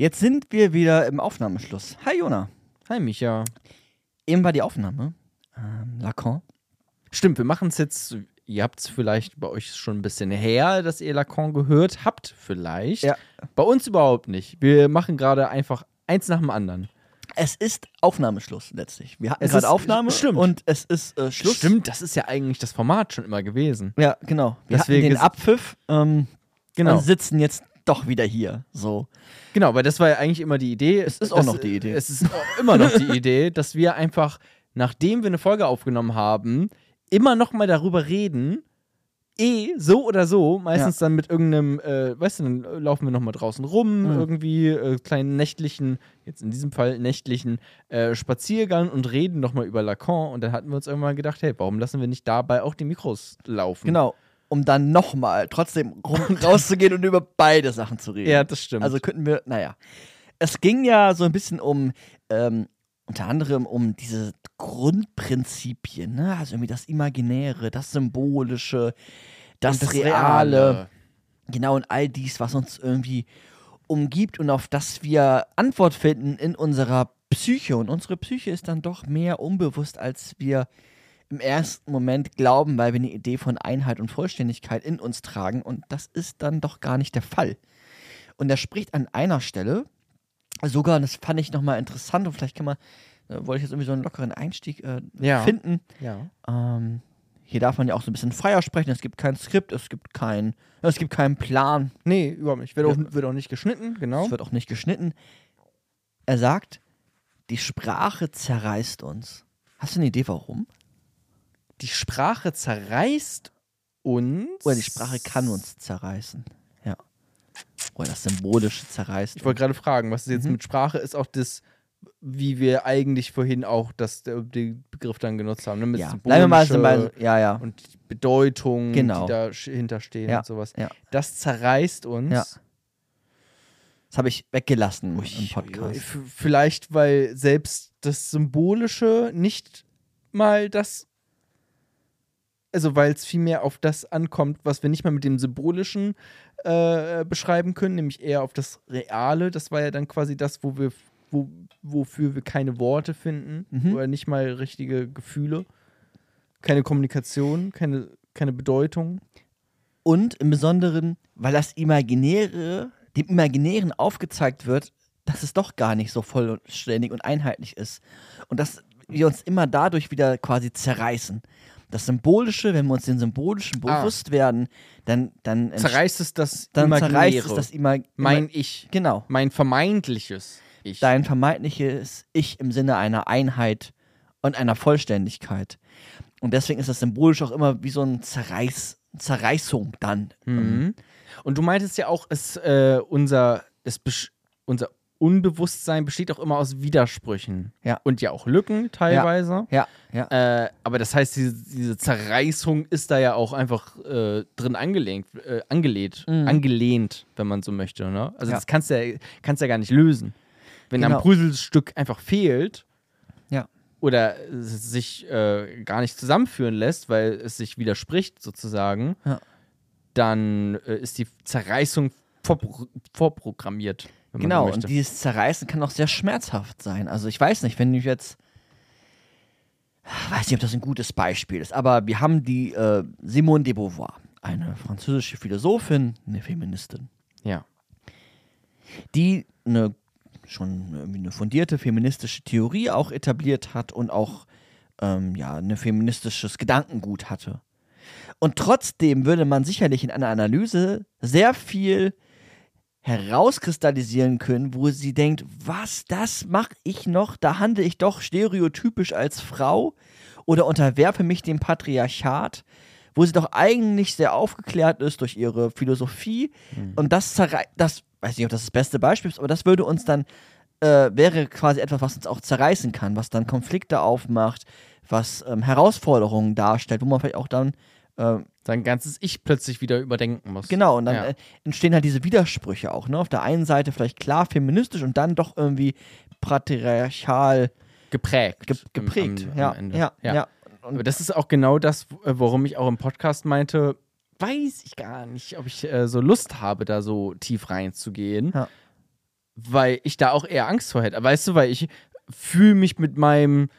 Jetzt sind wir wieder im Aufnahmeschluss. Hi Jona. Hi Micha. Eben war die Aufnahme. Ähm, Lacan. Stimmt, wir machen es jetzt, ihr habt es vielleicht bei euch schon ein bisschen her, dass ihr Lacan gehört habt, vielleicht. Ja. Bei uns überhaupt nicht. Wir machen gerade einfach eins nach dem anderen. Es ist Aufnahmeschluss letztlich. Wir hatten Es gerade ist- Aufnahme stimmt. und es ist äh, Schluss. Stimmt, das ist ja eigentlich das Format schon immer gewesen. Ja, genau. Wir Deswegen hatten den Abpfiff ähm, Genau. und sitzen jetzt doch wieder hier. So. Genau, weil das war ja eigentlich immer die Idee. Es ist auch dass- noch die Idee. Es ist auch immer noch die Idee, dass wir einfach, nachdem wir eine Folge aufgenommen haben, immer noch mal darüber reden. Eh, so oder so, meistens dann mit irgendeinem, äh, weißt du, dann laufen wir noch mal draußen rum, Mhm. irgendwie äh, kleinen nächtlichen, jetzt in diesem Fall nächtlichen äh, Spaziergang und reden noch mal über Lacan. Und dann hatten wir uns irgendwann gedacht, hey, warum lassen wir nicht dabei auch die Mikros laufen? Genau. Um dann nochmal trotzdem rauszugehen und über beide Sachen zu reden. Ja, das stimmt. Also könnten wir, naja. Es ging ja so ein bisschen um, ähm, unter anderem um diese Grundprinzipien, ne? Also irgendwie das Imaginäre, das Symbolische, das, Und Reale. Genau, und all dies, was uns irgendwie umgibt und auf das wir Antwort finden in unserer Psyche. Und unsere Psyche ist dann doch mehr unbewusst, als wir im ersten Moment glauben, weil wir eine Idee von Einheit und Vollständigkeit in uns tragen. Und das ist dann doch gar nicht der Fall. Und er spricht an einer Stelle, sogar, und das fand ich nochmal interessant, und vielleicht kann man, äh, wollte ich jetzt irgendwie so einen lockeren Einstieg äh, Ja. finden. Ja. Ähm, hier darf man ja auch so ein bisschen freier sprechen. Es gibt kein Skript, es gibt kein, es gibt keinen Plan. Nee, überhaupt nicht. Wird, auch, wird auch nicht geschnitten, genau. Es wird auch nicht geschnitten. Er sagt, die Sprache zerreißt uns. Hast du eine Idee, warum? Die Sprache zerreißt uns. Oder die Sprache kann uns zerreißen. Ja. Oder das Symbolische zerreißt. Ich wollte gerade fragen, was ist jetzt Mhm. mit Sprache ist auch das, wie wir eigentlich vorhin auch das, der, den Begriff dann genutzt haben. Ne? Mit ja. Bleiben wir mal, mal ja, ja. und die Bedeutung, Genau. die da sch- hinterstehen Ja, und sowas. ja. Das zerreißt uns. Ja. Das habe ich weggelassen Ui, im Podcast. Vielleicht, weil selbst das Symbolische nicht mal das, also weil es vielmehr auf das ankommt, was wir nicht mal mit dem Symbolischen äh, beschreiben können, nämlich eher auf das Reale. Das war ja dann quasi das, wo wir, wo, wofür wir keine Worte finden Mhm. oder nicht mal richtige Gefühle, keine Kommunikation, keine, keine Bedeutung. Und im Besonderen, weil das Imaginäre, dem Imaginären aufgezeigt wird, dass es doch gar nicht so vollständig und einheitlich ist. Und dass wir uns immer dadurch wieder quasi zerreißen. Das Symbolische, wenn wir uns den Symbolischen Ah. bewusst werden, dann, dann, Zerreißt es das dann Imaginäre, zerreißt es das Ima mein Ich, Genau. mein vermeintliches Ich. Dein vermeintliches Ich im Sinne einer Einheit und einer Vollständigkeit. Und deswegen ist das symbolisch auch immer wie so ein Zerreiß, Zerreißung dann. Mhm. Und du meintest ja auch, es, äh, unser, es unser Unbewusstsein besteht auch immer aus Widersprüchen. Ja. Und ja auch Lücken teilweise. Ja, ja. Äh, aber das heißt, diese, diese Zerreißung ist da ja auch einfach äh, drin angelehnt, äh, angelehnt, Mhm. angelehnt, wenn man so möchte. Ne? Also Ja. das kannst du ja, kannst ja gar nicht lösen. Wenn Genau. ein Puzzlestück einfach fehlt Ja. oder sich äh, gar nicht zusammenführen lässt, weil es sich widerspricht sozusagen, Ja. dann äh, ist die Zerreißung vorpro vorprogrammiert. Genau, so und dieses Zerreißen kann auch sehr schmerzhaft sein. Also ich weiß nicht, wenn du jetzt, weiß nicht, ob das ein gutes Beispiel ist, aber wir haben die äh, Simone de Beauvoir, eine französische Philosophin, eine Feministin, ja. die eine schon irgendwie eine fundierte feministische Theorie auch etabliert hat und auch ähm, ja, ein feministisches Gedankengut hatte. Und trotzdem würde man sicherlich in einer Analyse sehr viel herauskristallisieren können, wo sie denkt, was, das mache ich noch, da handle ich doch stereotypisch als Frau oder unterwerfe mich dem Patriarchat, wo sie doch eigentlich sehr aufgeklärt ist durch ihre Philosophie. Und das zerrei das weiß nicht, ob das das beste Beispiel ist, aber das würde uns dann äh, wäre quasi etwas, was uns auch zerreißen kann, was dann Konflikte aufmacht, was ähm, Herausforderungen darstellt, wo man vielleicht auch dann äh, Sein ganzes Ich plötzlich wieder überdenken muss. Genau, und dann Ja. äh, entstehen halt diese Widersprüche auch. Ne? Auf der einen Seite vielleicht klar feministisch und dann doch irgendwie patriarchal Geprägt. ge am- geprägt. am- am ja, Ende. ja, ja, Aber das ist auch genau das, äh, worum ich auch im Podcast meinte, weiß ich gar nicht, ob ich äh, so Lust habe, da so tief reinzugehen. Ja. weil ich da auch eher Angst vor hätte. Weißt du, weil ich fühle mich mit meinem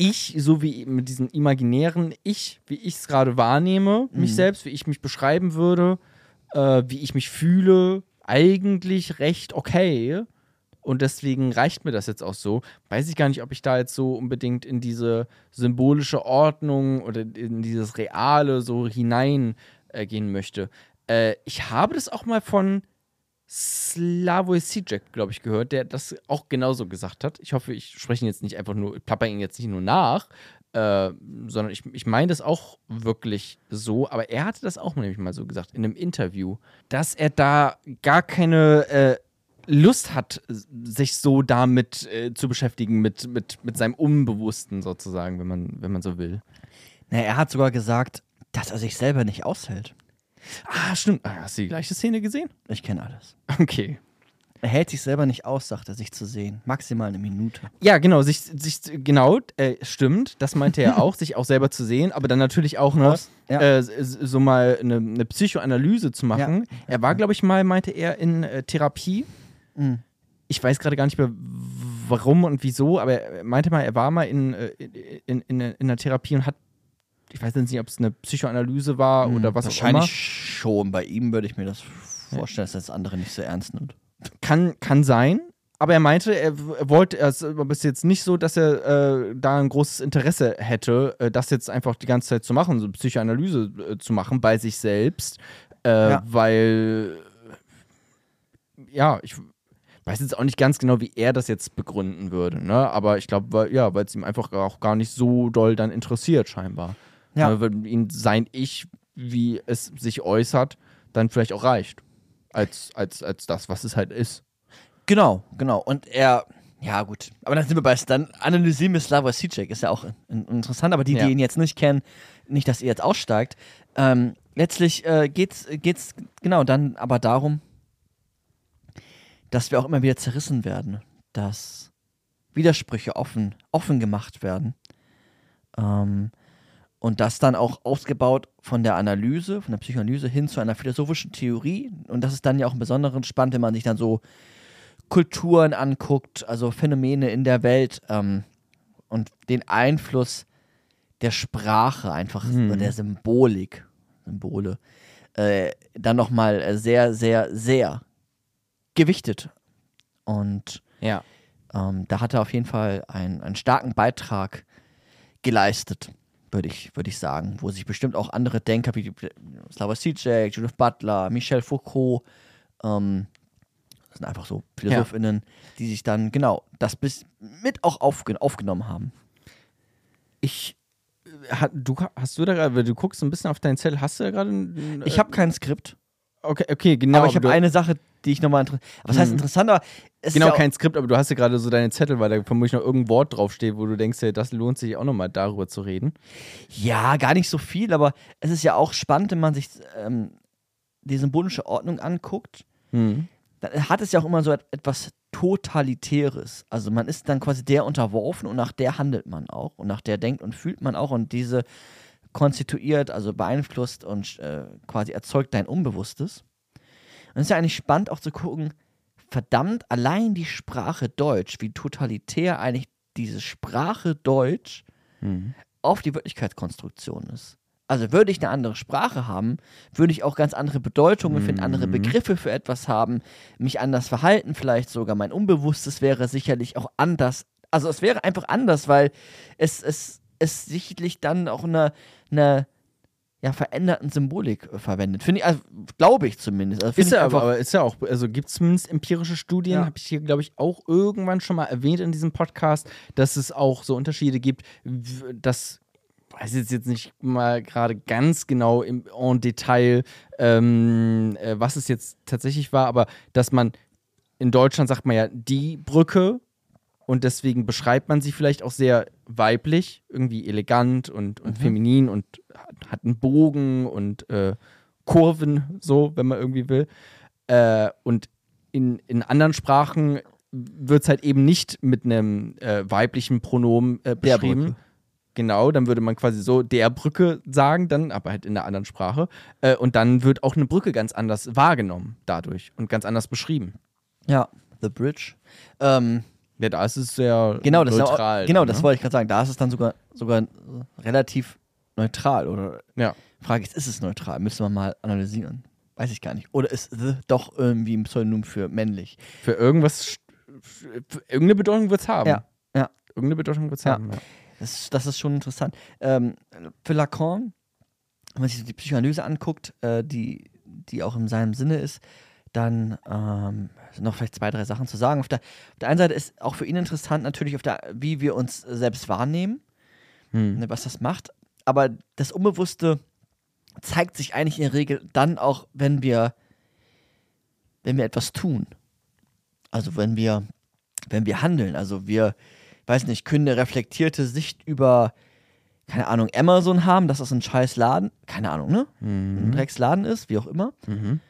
Ich, so wie mit diesem imaginären Ich, wie ich es gerade wahrnehme, mich Mhm. selbst, wie ich mich beschreiben würde, äh, wie ich mich fühle, eigentlich recht okay. Und deswegen reicht mir das jetzt auch so. Weiß ich gar nicht, ob ich da jetzt so unbedingt in diese symbolische Ordnung oder in dieses Reale so hineingehen äh, gehen möchte. Äh, ich habe das auch mal von Slavoj Zizek, glaube ich, gehört, der das auch genauso gesagt hat. Ich hoffe, ich spreche ihn jetzt nicht einfach nur, plapper ihn jetzt nicht nur nach, äh, sondern ich, ich meine das auch wirklich so. Aber er hatte das auch nämlich mal so gesagt in einem Interview, dass er da gar keine äh, Lust hat, sich so damit äh, zu beschäftigen, mit, mit, mit seinem Unbewussten sozusagen, wenn man, wenn man so will. Na, er hat sogar gesagt, dass er sich selber nicht aushält. Ah, stimmt. Ah, hast du die gleiche Szene gesehen? Ich kenne alles. Okay. Er hält sich selber nicht aus, sagt er, sich zu sehen. Maximal eine Minute. Ja, genau, sich, sich genau, äh, stimmt, das meinte er auch, sich auch selber zu sehen, aber dann natürlich auch Aus- ja. äh, so mal eine, eine Psychoanalyse zu machen. Er war, glaube ich, mal, meinte er, in äh, Therapie. Mhm. Ich weiß gerade gar nicht mehr, warum und wieso, aber er meinte mal, er war mal in, äh, in, in, in einer Therapie und hat, ich weiß jetzt nicht, ob es eine Psychoanalyse war oder was auch immer. Wahrscheinlich schon. Bei ihm würde ich mir das vorstellen, dass das andere nicht so ernst nimmt. Kann, kann sein. Aber er meinte, er, er wollte, es ist jetzt nicht so, dass er äh, da ein großes Interesse hätte, äh, das jetzt einfach die ganze Zeit zu machen, so Psychoanalyse äh, zu machen bei sich selbst, äh, Ja. weil, ja, ich weiß jetzt auch nicht ganz genau, wie er das jetzt begründen würde, ne? Aber ich glaube, weil, ja, weil es ihm einfach auch gar nicht so doll dann interessiert, scheinbar. Ja. Ne, weil ihn sein Ich, wie es sich äußert, dann vielleicht auch reicht. Als, als, als das, was es halt ist. Genau, genau. Und er, ja gut, aber dann sind wir bei, dann analysieren wir Slavoj Zizek, ist ja auch in, interessant, aber die, Ja. die ihn jetzt nicht kennen, nicht, dass ihr jetzt aussteigt. Ähm, letztlich äh, geht's, geht's genau dann aber darum, dass wir auch immer wieder zerrissen werden, dass Widersprüche offen, offen gemacht werden. Ähm, und das dann auch ausgebaut von der Analyse, von der Psychoanalyse hin zu einer philosophischen Theorie. Und das ist dann ja auch im Besonderen spannend, wenn man sich dann so Kulturen anguckt, also Phänomene in der Welt ähm, und den Einfluss der Sprache, einfach Mhm. der Symbolik, Symbole, äh, dann nochmal sehr, sehr, sehr gewichtet. Und Ja. ähm, da hat er auf jeden Fall einen, einen starken Beitrag geleistet, würde ich, würd ich sagen, wo sich bestimmt auch andere Denker wie Slavoj Zizek, Judith Butler, Michel Foucault, ähm, das sind einfach so PhilosophInnen, die sich dann genau das bis mit auch aufge aufgenommen haben. Ich. äh, Hat, du, hast du da gerade, weil du guckst ein bisschen auf deinen Zettel, hast du da gerade ein- Ich habe kein Skript, Okay, okay, genau. aber ich habe eine Sache, die ich nochmal interessant. Was heißt Mhm. interessant, aber es Genau, ist ja kein Skript, aber du hast ja gerade so deine Zettel, weil da vermutlich noch irgendein Wort draufsteht, wo du denkst, hey, das lohnt sich auch nochmal darüber zu reden. Ja, gar nicht so viel, aber es ist ja auch spannend, wenn man sich ähm, die symbolische Ordnung anguckt. Mhm. dann hat es ja auch immer so et etwas Totalitäres. Also man ist dann quasi der unterworfen und nach der handelt man auch und nach der denkt und fühlt man auch und diese konstituiert, also beeinflusst und äh, quasi erzeugt dein Unbewusstes. Und es ist ja eigentlich spannend auch zu gucken, verdammt, allein die Sprache Deutsch, wie totalitär eigentlich diese Sprache Deutsch Mhm. auf die Wirklichkeitskonstruktion ist. Also würde ich eine andere Sprache haben, würde ich auch ganz andere Bedeutungen finden, andere Mhm. Begriffe für etwas haben, mich anders verhalten, vielleicht sogar mein Unbewusstes wäre sicherlich auch anders. Also es wäre einfach anders, weil es, es, es sicherlich dann auch eine, eine ja, veränderten Symbolik äh, verwendet. Finde ich, also, glaube ich zumindest. Also, Ist ja aber, aber ist ja auch, also gibt es zumindest empirische Studien, Ja. habe ich hier, glaube ich, auch irgendwann schon mal erwähnt in diesem Podcast, dass es auch so Unterschiede gibt, dass weiß jetzt jetzt nicht mal gerade ganz genau im en Detail, ähm, äh, was es jetzt tatsächlich war, aber dass man in Deutschland sagt man ja die Brücke und deswegen beschreibt man sie vielleicht auch sehr weiblich, irgendwie elegant und, und Mhm. feminin und hat, einen Bogen und äh, Kurven, so, wenn man irgendwie will. Äh, und in, in anderen Sprachen wird es halt eben nicht mit einem äh, weiblichen Pronomen äh, beschrieben. Genau, dann würde man quasi so der Brücke sagen, dann, aber halt in einer anderen Sprache. Äh, und dann wird auch eine Brücke ganz anders wahrgenommen dadurch und ganz anders beschrieben. ja, The Bridge. Ähm, Ja, da ist es sehr genau, das, neutral. auch, genau, dann, das ne? wollte ich gerade sagen. Da ist es dann sogar, sogar relativ neutral. Oder Ja. Frage ist, ist es neutral? Müssen wir mal analysieren. Weiß ich gar nicht. Oder ist The doch irgendwie ein Pseudonym für männlich? Für irgendwas, für irgendeine Bedeutung wird es haben. Ja, ja. Irgendeine Bedeutung wird es Ja. haben. Ja. Das, das ist schon interessant. Ähm, für Lacan, wenn man sich die Psychoanalyse anguckt, äh, die, die auch in seinem Sinne ist, dann ähm, noch vielleicht zwei, drei Sachen zu sagen. Auf der, auf der einen Seite ist auch für ihn interessant natürlich, auf der, wie wir uns selbst wahrnehmen, Hm. ne, was das macht. Aber das Unbewusste zeigt sich eigentlich in der Regel dann auch, wenn wir, wenn wir etwas tun. Also wenn wir, wenn wir handeln. Also wir, weiß nicht, können eine reflektierte Sicht über, keine Ahnung, Amazon haben, dass das ein scheiß Laden, keine Ahnung, ne? Ein Drecksladen ist, wie auch immer. Mhm.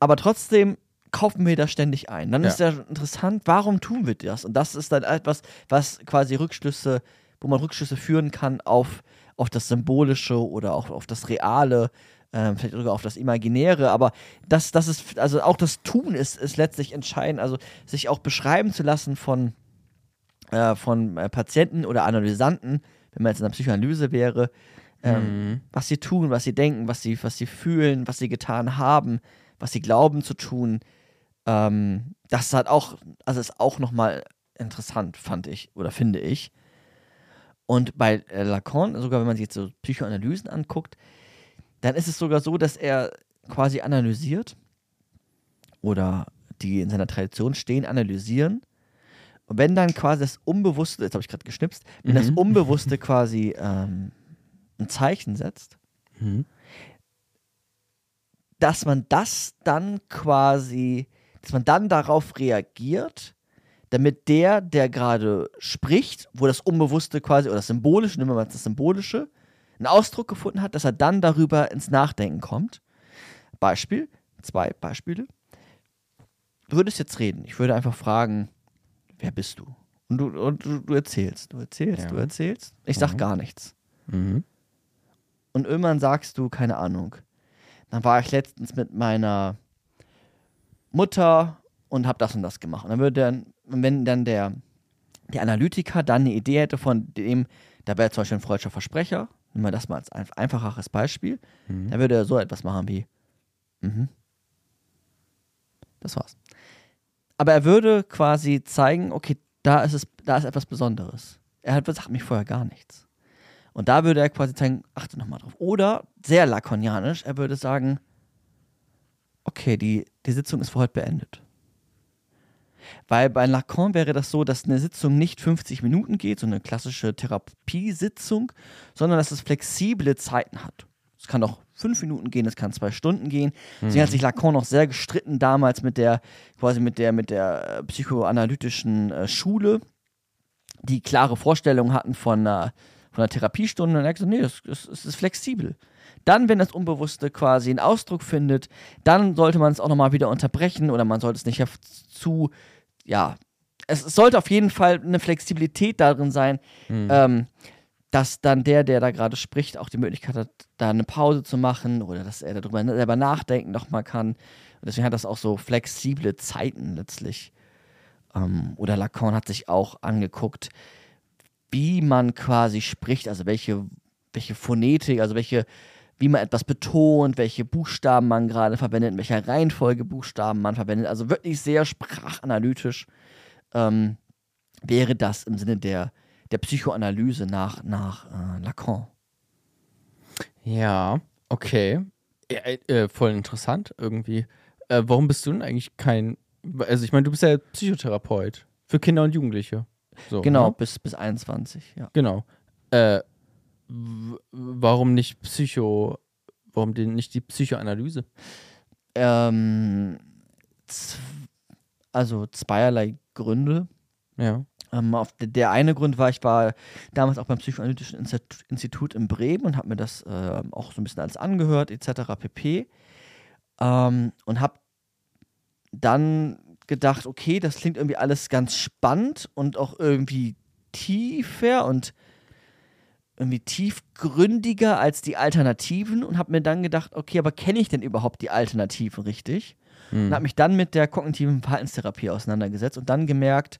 Aber trotzdem kaufen wir da ständig ein. Dann Ja. ist ja interessant, warum tun wir das? Und das ist dann etwas, was quasi Rückschlüsse, wo man Rückschlüsse führen kann auf, auf das Symbolische oder auch auf das Reale, ähm, vielleicht sogar auf das Imaginäre. Aber das, das ist, also auch das Tun ist, ist letztlich entscheidend. Also sich auch beschreiben zu lassen von, äh, von äh, Patienten oder Analysanten, wenn man jetzt in der Psychoanalyse wäre, ähm, Mhm. was sie tun, was sie denken, was sie, was sie fühlen, was sie getan haben, was sie glauben zu tun. Ähm, das hat auch, also ist auch nochmal interessant, fand ich oder finde ich. Und bei äh, Lacan, sogar wenn man sich jetzt so Psychoanalysen anguckt, dann ist es sogar so, dass er quasi analysiert oder die in seiner Tradition stehen, analysieren. Und wenn dann quasi das Unbewusste, jetzt habe ich gerade geschnipst, wenn das Mhm. Unbewusste quasi ähm, ein Zeichen setzt, Mhm. Dass man das dann quasi, dass man dann darauf reagiert, damit der, der gerade spricht, wo das Unbewusste quasi, oder das Symbolische, nehmen wir mal das Symbolische, einen Ausdruck gefunden hat, dass er dann darüber ins Nachdenken kommt. Beispiel, zwei Beispiele. Du würdest jetzt reden. Ich würde einfach fragen, wer bist du? Und du, und du, du erzählst, du erzählst, Ja. du erzählst. Ich sag Mhm. gar nichts. Mhm. Und irgendwann sagst du, keine Ahnung. Dann war ich letztens mit meiner Mutter und habe das und das gemacht. Und dann würde dann, wenn dann der, der Analytiker dann eine Idee hätte von dem, da wäre zum Beispiel ein freudscher Versprecher, nehmen wir das mal als ein einfacheres Beispiel, Mhm. dann würde er so etwas machen wie, mhm. Das war's. Aber er würde quasi zeigen, okay, da ist es, da ist etwas Besonderes. Er hat sagt mich vorher gar nichts. Und da würde er quasi zeigen, achte nochmal drauf. Oder sehr lakonianisch, er würde sagen, okay, die, die Sitzung ist für heute beendet. Weil bei Lacan wäre das so, dass eine Sitzung nicht 50 Minuten geht, so eine klassische Therapiesitzung, sondern dass es flexible Zeiten hat. Es kann auch fünf Minuten gehen, es kann zwei Stunden gehen. Deswegen hat sich Lacan noch sehr gestritten damals mit der, quasi mit der, mit der äh, psychoanalytischen äh, Schule, die klare Vorstellungen hatten von einer, von einer Therapiestunde. Und er hat gesagt, nee, das, das ist flexibel. Dann, wenn das Unbewusste quasi einen Ausdruck findet, dann sollte man es auch nochmal wieder unterbrechen oder man sollte es nicht zu, ja, es, es sollte auf jeden Fall eine Flexibilität darin sein, Mhm. ähm, dass dann der, der da gerade spricht, auch die Möglichkeit hat, da eine Pause zu machen oder dass er darüber selber nachdenken nochmal kann. Und deswegen hat das auch so flexible Zeiten letztlich. Ähm, oder Lacan hat sich auch angeguckt, wie man quasi spricht, also welche, welche Phonetik, also welche, wie man etwas betont, welche Buchstaben man gerade verwendet, in welcher Reihenfolge Buchstaben man verwendet. Also wirklich sehr sprachanalytisch ähm, wäre das im Sinne der, der Psychoanalyse nach, nach äh, Lacan. Ja, okay. Ja, äh, äh, voll interessant irgendwie. Äh, warum bist du denn eigentlich kein. Also, ich meine, du bist ja Psychotherapeut für Kinder und Jugendliche. So, Genau, Ne? bis, bis 21, ja. Genau. Äh, warum nicht Psycho. Warum denn nicht die Psychoanalyse? Ähm, also zweierlei Gründe. Ja. Ähm, auf der, der eine Grund war, ich war damals auch beim Psychoanalytischen Institut, Institut in Bremen und habe mir das äh, auch so ein bisschen alles angehört, etc. pp. Ähm, und habe dann gedacht, okay, das klingt irgendwie alles ganz spannend und auch irgendwie tiefer und irgendwie tiefgründiger als die Alternativen und habe mir dann gedacht, okay, aber kenne ich denn überhaupt die Alternativen richtig? und habe mich dann mit der kognitiven Verhaltenstherapie auseinandergesetzt und dann gemerkt,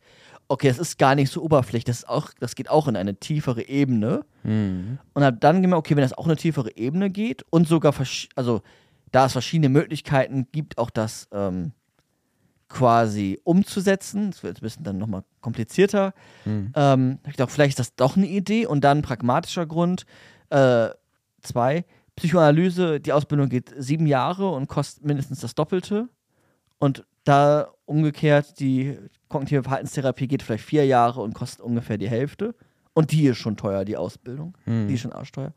okay, es ist gar nicht so oberflächlich, das, ist auch, das geht auch in eine tiefere Ebene. Mhm. Und habe dann gemerkt, okay, wenn das auch in eine tiefere Ebene geht und sogar, also da es verschiedene Möglichkeiten gibt, auch das ähm, quasi umzusetzen, das wird jetzt ein bisschen dann nochmal komplizierter, Mhm. ähm, ich gedacht, vielleicht ist das doch eine Idee und dann pragmatischer Grund, äh, zwei, Psychoanalyse, die Ausbildung geht sieben Jahre und kostet mindestens das Doppelte und da umgekehrt, die kognitive Verhaltenstherapie geht vielleicht vier Jahre und kostet ungefähr die Hälfte. Und die ist schon teuer, die Ausbildung. Mhm. Die ist schon arschteuer.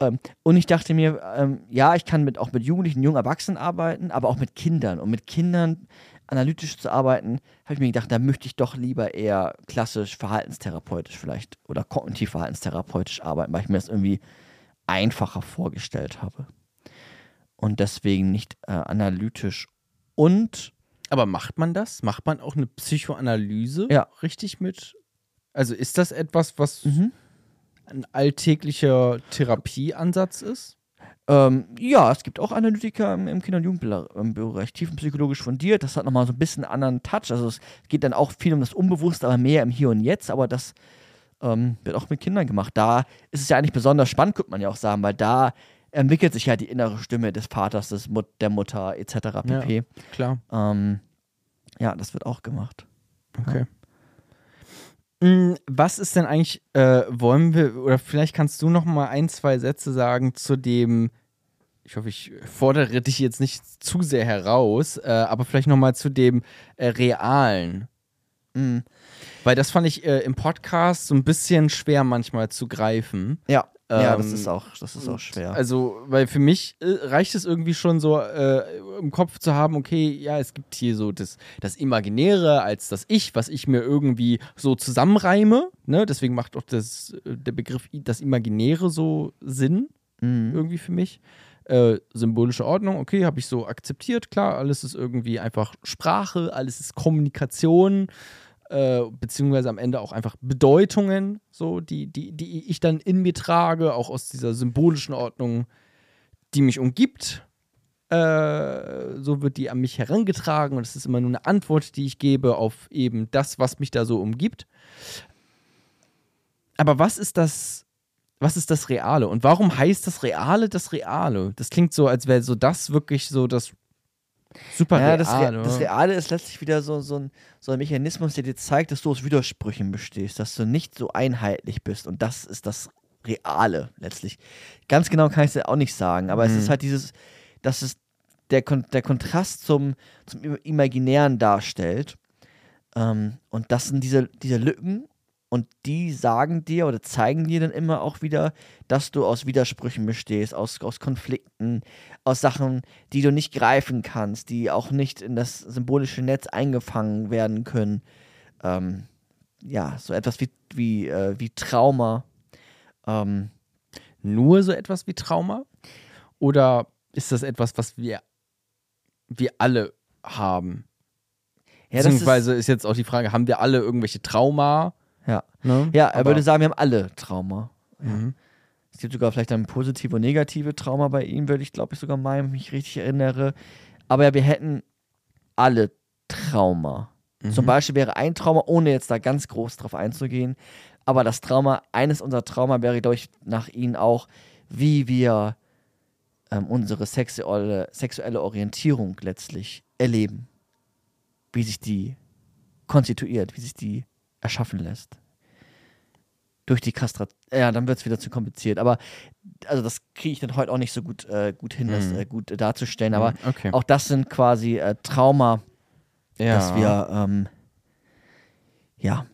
Ähm, und ich dachte mir, ähm, ja, ich kann mit, auch mit Jugendlichen, jungen Erwachsenen arbeiten, aber auch mit Kindern. Und mit Kindern analytisch zu arbeiten, habe ich mir gedacht, da möchte ich doch lieber eher klassisch verhaltenstherapeutisch vielleicht oder kognitiv verhaltenstherapeutisch arbeiten, weil ich mir das irgendwie einfacher vorgestellt habe. Und deswegen nicht äh, analytisch. Und Aber macht man das? Macht man auch eine Psychoanalyse Ja. richtig mit? Also ist das etwas, was Mhm. ein alltäglicher Therapieansatz ist? Ähm, ja, es gibt auch Analytiker im, im Kinder- und Jugendbereich, tiefenpsychologisch fundiert. Das hat nochmal so ein bisschen einen anderen Touch. Also es geht dann auch viel um das Unbewusste, aber mehr im Hier und Jetzt. Aber das ähm, wird auch mit Kindern gemacht. Da ist es ja eigentlich besonders spannend, könnte man ja auch sagen, weil da entwickelt sich ja die innere Stimme des Vaters, des Mut der Mutter etc. pp. Klar. Ähm, ja, das wird auch gemacht. Okay. Mm, Was ist denn eigentlich, äh, wollen wir, oder vielleicht kannst du noch mal ein, zwei Sätze sagen zu dem, ich hoffe, ich fordere dich jetzt nicht zu sehr heraus, äh, aber vielleicht noch mal zu dem äh, Realen. Mhm. Weil das fand ich äh, im Podcast so ein bisschen schwer manchmal zu greifen. Ja, ja, das Ähm, ist auch, das ist auch schwer. Also, weil für mich äh, reicht es irgendwie schon so äh, im Kopf zu haben, okay, ja, es gibt hier so das, das Imaginäre als das Ich, was ich mir irgendwie so zusammenreime. Ne? Deswegen macht auch das, äh, der Begriff das Imaginäre so Sinn mhm. irgendwie für mich. Äh, symbolische Ordnung, okay, habe ich so akzeptiert, klar, alles ist irgendwie einfach Sprache, alles ist Kommunikation, äh, beziehungsweise am Ende auch einfach Bedeutungen, so, die, die, die ich dann in mir trage, auch aus dieser symbolischen Ordnung, die mich umgibt. Äh, so wird die an mich herangetragen und es ist immer nur eine Antwort, die ich gebe auf eben das, was mich da so umgibt. Aber was ist das, was ist das Reale? Und warum heißt das Reale das Reale? Das klingt so, als wäre so das wirklich so das super Ja, das, Re Reale. das Reale ist letztlich wieder so, so, ein, so ein Mechanismus, der dir zeigt, dass du aus Widersprüchen bestehst, dass du nicht so einheitlich bist. Und das ist das Reale letztlich. Ganz genau kann ich es ja auch nicht sagen, aber es Mhm. ist halt dieses, dass es der, Kon der Kontrast zum, zum Im- Imaginären darstellt. Ähm, und das sind diese, diese Lücken und die sagen dir oder zeigen dir dann immer auch wieder, dass du aus Widersprüchen bestehst, aus, aus Konflikten, aus Sachen, die du nicht greifen kannst, die auch nicht in das symbolische Netz eingefangen werden können. Ähm, ja, so etwas wie, wie, äh, wie Trauma. Ähm, Nur so etwas wie Trauma? Oder ist das etwas, was wir, wir alle haben? ja, das ist, Beziehungsweise ist, jetzt auch die Frage, haben wir alle irgendwelche Trauma? Ja. Ne? ja, er Aber- würde sagen, wir haben alle Trauma. Mhm. Es gibt sogar vielleicht ein positive und negative Trauma bei ihm, würde ich glaube ich sogar meinen, wenn ich mich richtig erinnere. Aber ja, wir hätten alle Trauma. Zum Mhm. Beispiel wäre ein Trauma, ohne jetzt da ganz groß drauf einzugehen, aber das Trauma, eines unserer Trauma wäre, glaube ich, nach ihnen auch, wie wir ähm, unsere sexuelle, sexuelle Orientierung letztlich erleben. Wie sich die konstituiert, wie sich die erschaffen lässt. Durch die Kastration. Ja, dann wird es wieder zu kompliziert. Aber also das kriege ich dann heute auch nicht so gut, äh, gut hin, das Mhm. äh, gut äh, darzustellen. Aber okay. auch das sind quasi äh, Trauma, ja. dass wir, ähm, ja,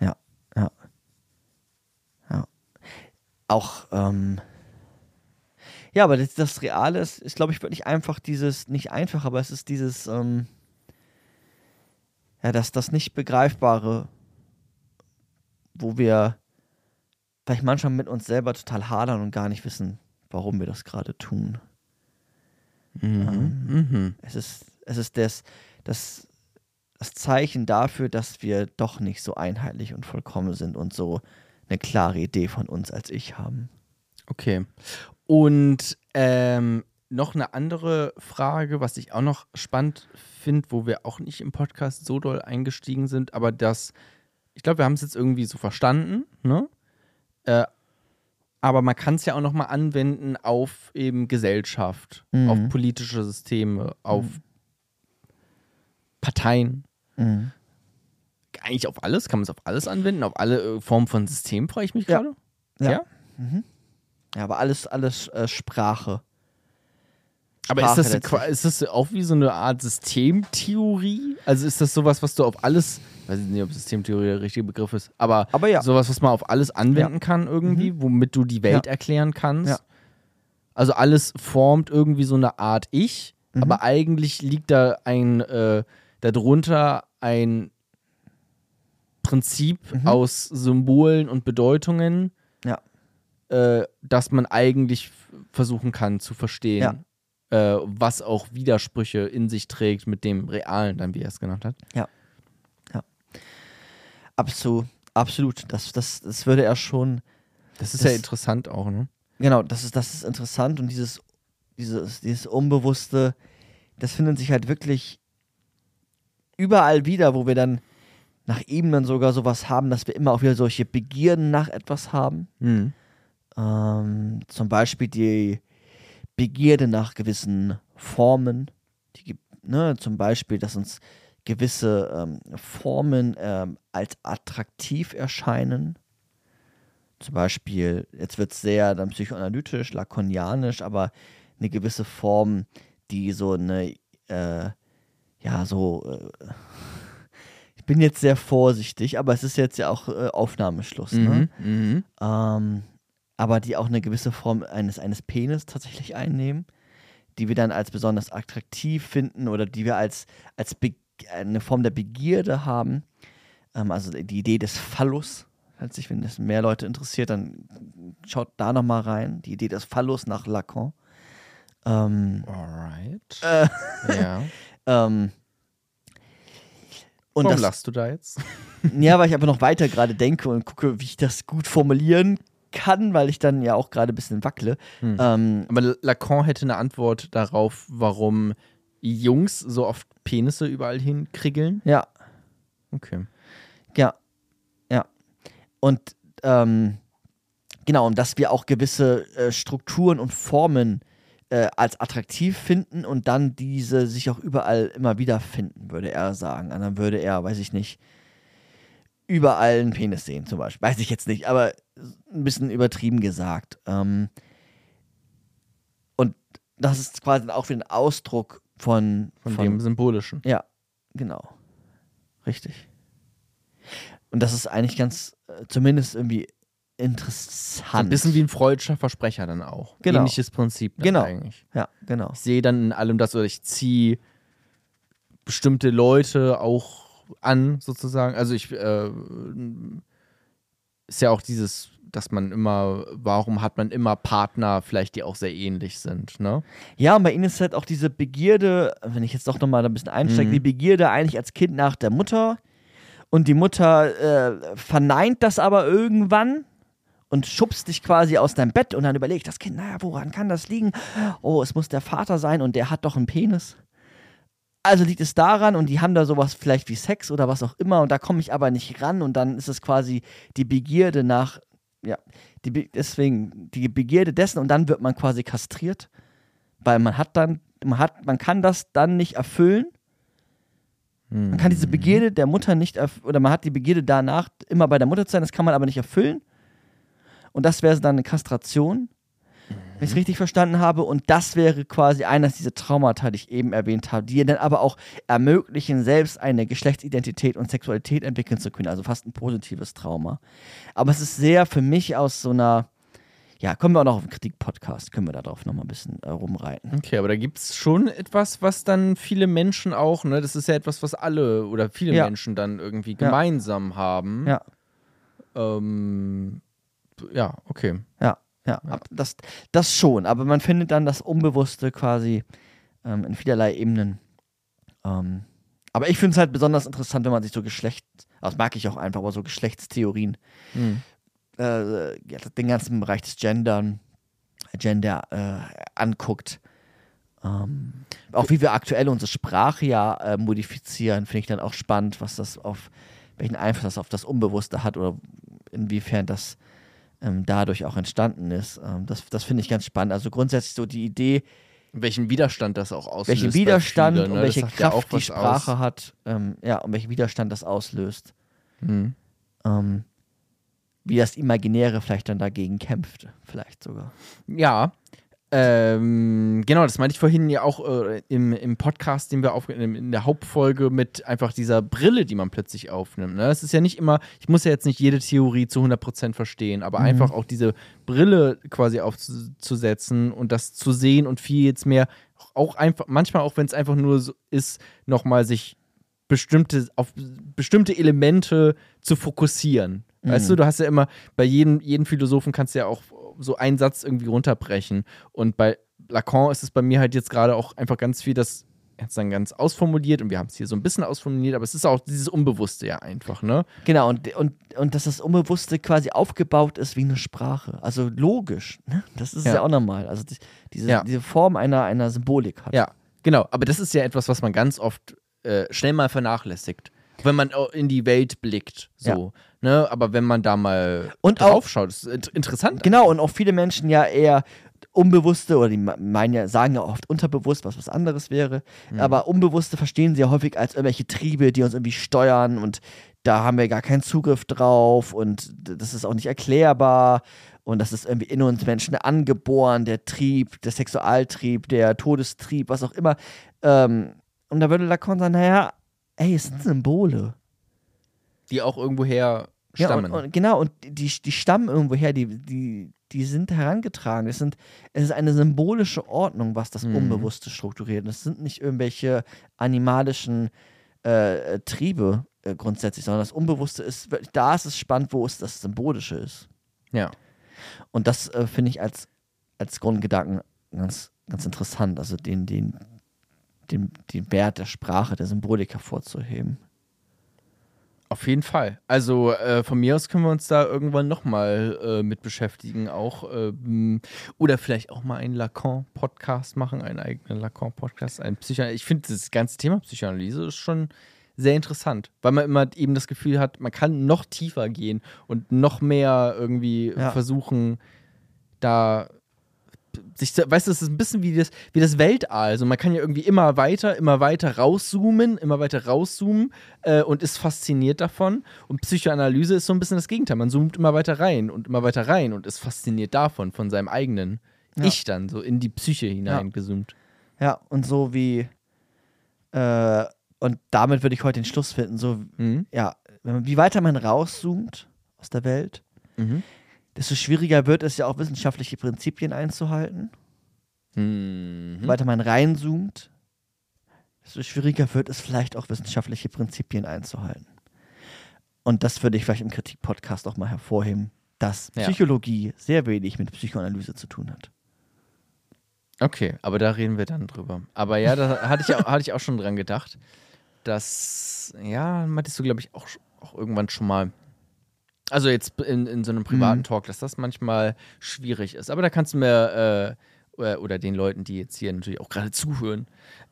ja, ja, ja, auch, ähm, ja, aber das, das Reale ist, ist glaube ich, wirklich einfach dieses, nicht einfach, aber es ist dieses, ähm, ja, das, das nicht Begreifbare, wo wir vielleicht manchmal mit uns selber total hadern und gar nicht wissen, warum wir das gerade tun. Mhm. Mhm. Es ist, es ist das, das, das Zeichen dafür, dass wir doch nicht so einheitlich und vollkommen sind und so eine klare Idee von uns als Ich haben. Okay. Und ähm, noch eine andere Frage, was ich auch noch spannend finde, wo wir auch nicht im Podcast so doll eingestiegen sind, aber das, ich glaube, wir haben es jetzt irgendwie so verstanden, ne? Äh, aber man kann es ja auch noch mal anwenden auf eben Gesellschaft, Mhm. auf politische Systeme, auf Parteien. Mhm. Eigentlich auf alles? Kann man es auf alles anwenden? Auf alle äh, Formen von Systemen freue ich mich Ja. gerade? Ja. Ja, aber alles, alles äh, Sprache. Aber ist das, ist das auch wie so eine Art Systemtheorie? Also ist das sowas, was du auf alles, weiß ich nicht, ob Systemtheorie der richtige Begriff ist, aber, Aber ja. sowas, was man auf alles anwenden kann irgendwie, womit du die Welt Ja. erklären kannst? Ja. Also alles formt irgendwie so eine Art Ich, Mhm. aber eigentlich liegt da ein, äh, darunter ein Prinzip Mhm. aus Symbolen und Bedeutungen, Ja. äh, das man eigentlich versuchen kann zu verstehen, äh, was auch Widersprüche in sich trägt mit dem Realen, dann wie er es genannt hat. Absolut. Absolut. Das, das, das würde er schon. Das ist Das- ja interessant auch, ne? Genau, das ist, das ist interessant und dieses, dieses, dieses Unbewusste, das findet sich halt wirklich überall wieder, wo wir dann nach Ebenen sogar sowas haben, dass wir immer auch wieder solche Begierden nach etwas haben. Mhm. Ähm, zum Beispiel die Begierde nach gewissen Formen. Die, gibt- ne, zum Beispiel, dass uns gewisse ähm, Formen ähm, als attraktiv erscheinen. Zum Beispiel, jetzt wird es sehr dann psychoanalytisch, lakonianisch, aber eine gewisse Form, die so eine, äh, ja, so, äh, ich bin jetzt sehr vorsichtig, aber es ist jetzt ja auch äh, Aufnahmeschluss. Ne? Mhm. Mhm. ähm, aber die auch eine gewisse Form eines, eines Penis tatsächlich einnehmen, die wir dann als besonders attraktiv finden oder die wir als, als Be eine Form der Begierde haben. Ähm, also die Idee des Phallus, falls sich, wenn das mehr Leute interessiert, dann schaut da nochmal rein. Die Idee des Phallus nach Lacan. Ähm, Alright. äh, ja. ähm, und Warum das, lachst du da jetzt? Ja, weil ich aber noch weiter gerade denke und gucke, wie ich das gut formulieren kann, weil ich dann ja auch gerade ein bisschen wackle. Hm. Ähm, Aber Lacan hätte eine Antwort darauf, warum Jungs so oft Penisse überall hinkrigeln. ja, Okay. ja, ja. Und ähm, genau, und dass wir auch gewisse äh, Strukturen und Formen äh, als attraktiv finden und dann diese sich auch überall immer wieder finden, würde er sagen. Und dann würde er, weiß ich nicht, überall einen Penis sehen, zum Beispiel. Weiß ich jetzt nicht, aber ein bisschen übertrieben gesagt. Ähm, und das ist quasi auch wieder ein Ausdruck von, Von, dem Symbolischen. Ja, genau. Richtig. Und das ist eigentlich ganz, äh, zumindest irgendwie interessant. Ein bisschen wie ein freudscher Versprecher dann auch. Genau. Ähnliches Prinzip dann Genau. eigentlich. Ja, genau. Ich sehe dann in allem das, oder ich ziehe bestimmte Leute auch an, sozusagen. Also ich, äh, ist ja auch dieses, dass man immer, warum hat man immer Partner, vielleicht die auch sehr ähnlich sind, ne? Ja, und bei ihnen ist halt auch diese Begierde, wenn ich jetzt doch nochmal ein bisschen einsteige, Mhm. die Begierde eigentlich als Kind nach der Mutter. Und die Mutter äh, verneint das aber irgendwann und schubst dich quasi aus deinem Bett und dann überlegt das Kind, naja, woran kann das liegen? Oh, es muss der Vater sein und der hat doch einen Penis. Also liegt es daran und die haben da sowas vielleicht wie Sex oder was auch immer und da komme ich aber nicht ran und dann ist es quasi die Begierde nach, ja, die, Be- deswegen die Begierde dessen und dann wird man quasi kastriert, weil man hat dann, man hat, man kann das dann nicht erfüllen. Man kann diese Begierde der Mutter nicht erf- oder man hat die Begierde danach immer bei der Mutter zu sein, das kann man aber nicht erfüllen. Und das wäre dann eine Kastration, wenn ich es richtig verstanden habe. Und das wäre quasi eines dieser Traumata, die ich eben erwähnt habe, die dann aber auch ermöglichen, selbst eine Geschlechtsidentität und Sexualität entwickeln zu können. Also fast ein positives Trauma. Aber es ist sehr für mich aus so einer, ja, kommen wir auch noch auf den Kritik-Podcast, können wir darauf nochmal ein bisschen äh, rumreiten. Okay, aber da gibt es schon etwas, was dann viele Menschen auch, ne, das ist ja etwas, was alle oder viele Ja. Menschen dann irgendwie Ja. gemeinsam haben. Ja. Ähm, ja, okay. Ja, ja, ab- das, das schon. Aber man findet dann das Unbewusste quasi ähm, in vielerlei Ebenen. Ähm, aber ich finde es halt besonders interessant, wenn man sich so Geschlecht, das mag ich auch einfach, aber so Geschlechtstheorien, Hm. äh, ja, den ganzen Bereich des Gendern, Gender äh, anguckt. Ähm, auch wie wir aktuell unsere Sprache ja äh, modifizieren, finde ich dann auch spannend, was das auf, welchen Einfluss das auf das Unbewusste hat oder inwiefern das ähm, dadurch auch entstanden ist. Ähm, das das finde ich ganz spannend. Also grundsätzlich so die Idee, Welchen Widerstand das auch auslöst. welchen Widerstand vielen, und ne? welche Das sagt ja auch Kraft die Sprache aus. hat, ähm, ja, und welchen Widerstand das auslöst. Mhm. Wie das Imaginäre vielleicht dann dagegen kämpft, vielleicht sogar. Ja. Ähm, genau, das meinte ich vorhin ja auch äh, im, im Podcast, den wir aufgenommen in der Hauptfolge mit einfach dieser Brille, die man plötzlich aufnimmt. Ne? Es ist ja nicht immer, ich muss ja jetzt nicht jede Theorie zu 100% verstehen, aber einfach auch diese Brille quasi aufzusetzen und das zu sehen und viel jetzt mehr, auch einfach, manchmal auch wenn es einfach nur so ist, nochmal sich bestimmte, auf bestimmte Elemente zu fokussieren. Weißt du, du hast ja immer, bei jedem, jedem Philosophen kannst du ja auch so einen Satz irgendwie runterbrechen. Und bei Lacan ist es bei mir halt jetzt gerade auch einfach ganz viel, das er hat es dann ganz ausformuliert und wir haben es hier so ein bisschen ausformuliert, aber es ist auch dieses Unbewusste ja einfach, ne? Genau, und, und, und dass das Unbewusste quasi aufgebaut ist wie eine Sprache. Also logisch. Ne? Das ist ja, Ja. auch normal. Also die, diese, Ja. diese Form einer, einer Symbolik hat. Ja, genau. Aber das ist ja etwas, was man ganz oft äh, schnell mal vernachlässigt. Wenn man in die Welt blickt, so. Ne? Aber wenn man da mal Und draufschaut, ist int- interessant. Genau, und auch viele Menschen ja eher Unbewusste oder die me- meinen ja, sagen ja oft unterbewusst, was was anderes wäre. Aber Unbewusste verstehen sie ja häufig als irgendwelche Triebe, die uns irgendwie steuern und da haben wir gar keinen Zugriff drauf und das ist auch nicht erklärbar und das ist irgendwie in uns Menschen angeboren, der Trieb, der Sexualtrieb, der Todestrieb, was auch immer. Ähm, und da würde Lacan sagen, naja, ey, es sind Symbole. Die auch irgendwoher Ja, stammen. und, und, genau, und die, die stammen irgendwoher, die, die, die sind herangetragen. Es, sind, es ist eine symbolische Ordnung, was das Mhm. Unbewusste strukturiert. Es sind nicht irgendwelche animalischen äh, äh, Triebe äh, grundsätzlich, sondern das Unbewusste ist da ist es spannend, wo es das Symbolische ist. ja. Und das äh, finde ich als, als Grundgedanken ganz, ganz interessant, also den, den, den, den Wert der Sprache, der Symbolik hervorzuheben. Auf jeden Fall. Also äh, von mir aus können wir uns da irgendwann nochmal äh, mit beschäftigen auch. Ähm, oder vielleicht auch mal einen Lacan-Podcast machen, einen eigenen Lacan-Podcast. Ein Psycho ich finde das ganze Thema Psychoanalyse ist schon sehr interessant, weil man immer eben das Gefühl hat, man kann noch tiefer gehen und noch mehr irgendwie Ja. versuchen, da sich, weißt du, es ist ein bisschen wie das, wie das Weltall. Also man kann ja irgendwie immer weiter, immer weiter rauszoomen, immer weiter rauszoomen äh, und ist fasziniert davon. Und Psychoanalyse ist so ein bisschen das Gegenteil. Man zoomt immer weiter rein und immer weiter rein und ist fasziniert davon, von seinem eigenen Ja. Ich dann, so in die Psyche hineingezoomt. Ja, und so wie, äh, und damit würde ich heute den Schluss finden, so, Mhm. ja, wie weiter man rauszoomt aus der Welt, Mhm. Desto schwieriger wird es ja auch wissenschaftliche Prinzipien einzuhalten. Mhm. Je weiter man reinzoomt, desto schwieriger wird es vielleicht auch wissenschaftliche Prinzipien einzuhalten. Und das würde ich vielleicht im Kritik-Podcast auch mal hervorheben, dass Ja. Psychologie sehr wenig mit Psychoanalyse zu tun hat. Okay, aber da reden wir dann drüber. Aber ja, da hatte ich auch, hatte ich auch schon dran gedacht, dass, ja, meintest du, glaube ich, auch, auch irgendwann schon mal. Also jetzt in, in so einem privaten Mhm. Talk, dass das manchmal schwierig ist. Aber da kannst du mir äh, oder- den Leuten, die jetzt hier natürlich auch gerade zuhören,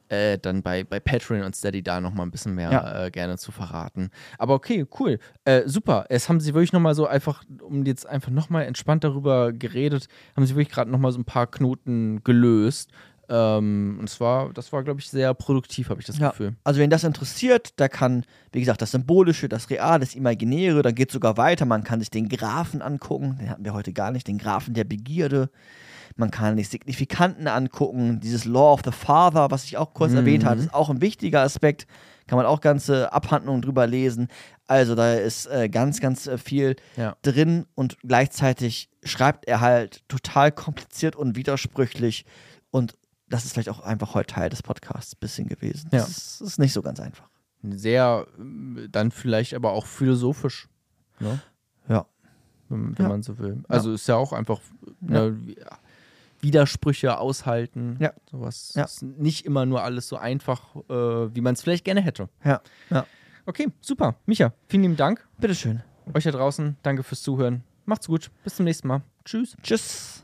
äh, dann bei, bei Patreon und Steady da nochmal ein bisschen mehr Ja. äh, gerne zu verraten. Aber okay, cool. Äh, super. Es haben sie wirklich nochmal so einfach, um jetzt einfach nochmal entspannt darüber geredet, haben sie wirklich gerade nochmal so ein paar Knoten gelöst. Ähm, und es war, das war, glaube ich, sehr produktiv, habe ich das Ja. Gefühl. Also wen das interessiert, da kann, wie gesagt, das Symbolische, das Real, das Imaginäre, da geht sogar weiter. Man kann sich den Graphen angucken, den hatten wir heute gar nicht, den Graphen der Begierde. Man kann die Signifikanten angucken, dieses Law of the Father, was ich auch kurz Mhm. erwähnt habe, ist auch ein wichtiger Aspekt. Kann man auch ganze Abhandlungen drüber lesen. Also da ist äh, ganz, ganz äh, viel Ja. drin und gleichzeitig schreibt er halt total kompliziert und widersprüchlich und das ist vielleicht auch einfach heute Teil des Podcasts ein bisschen gewesen. Ja. Das ist, nicht so ganz einfach. Sehr, dann vielleicht aber auch philosophisch, ne? Ja. wenn, wenn Ja. man so will. Also ist ja auch einfach ne, Widersprüche aushalten. Ja. Sowas Ja. ist nicht immer nur alles so einfach, äh, wie man es vielleicht gerne hätte. Ja. ja. Okay, super. Micha, vielen lieben Dank. Bitteschön. Euch da draußen, danke fürs Zuhören. Macht's gut. Bis zum nächsten Mal. Tschüss. Tschüss.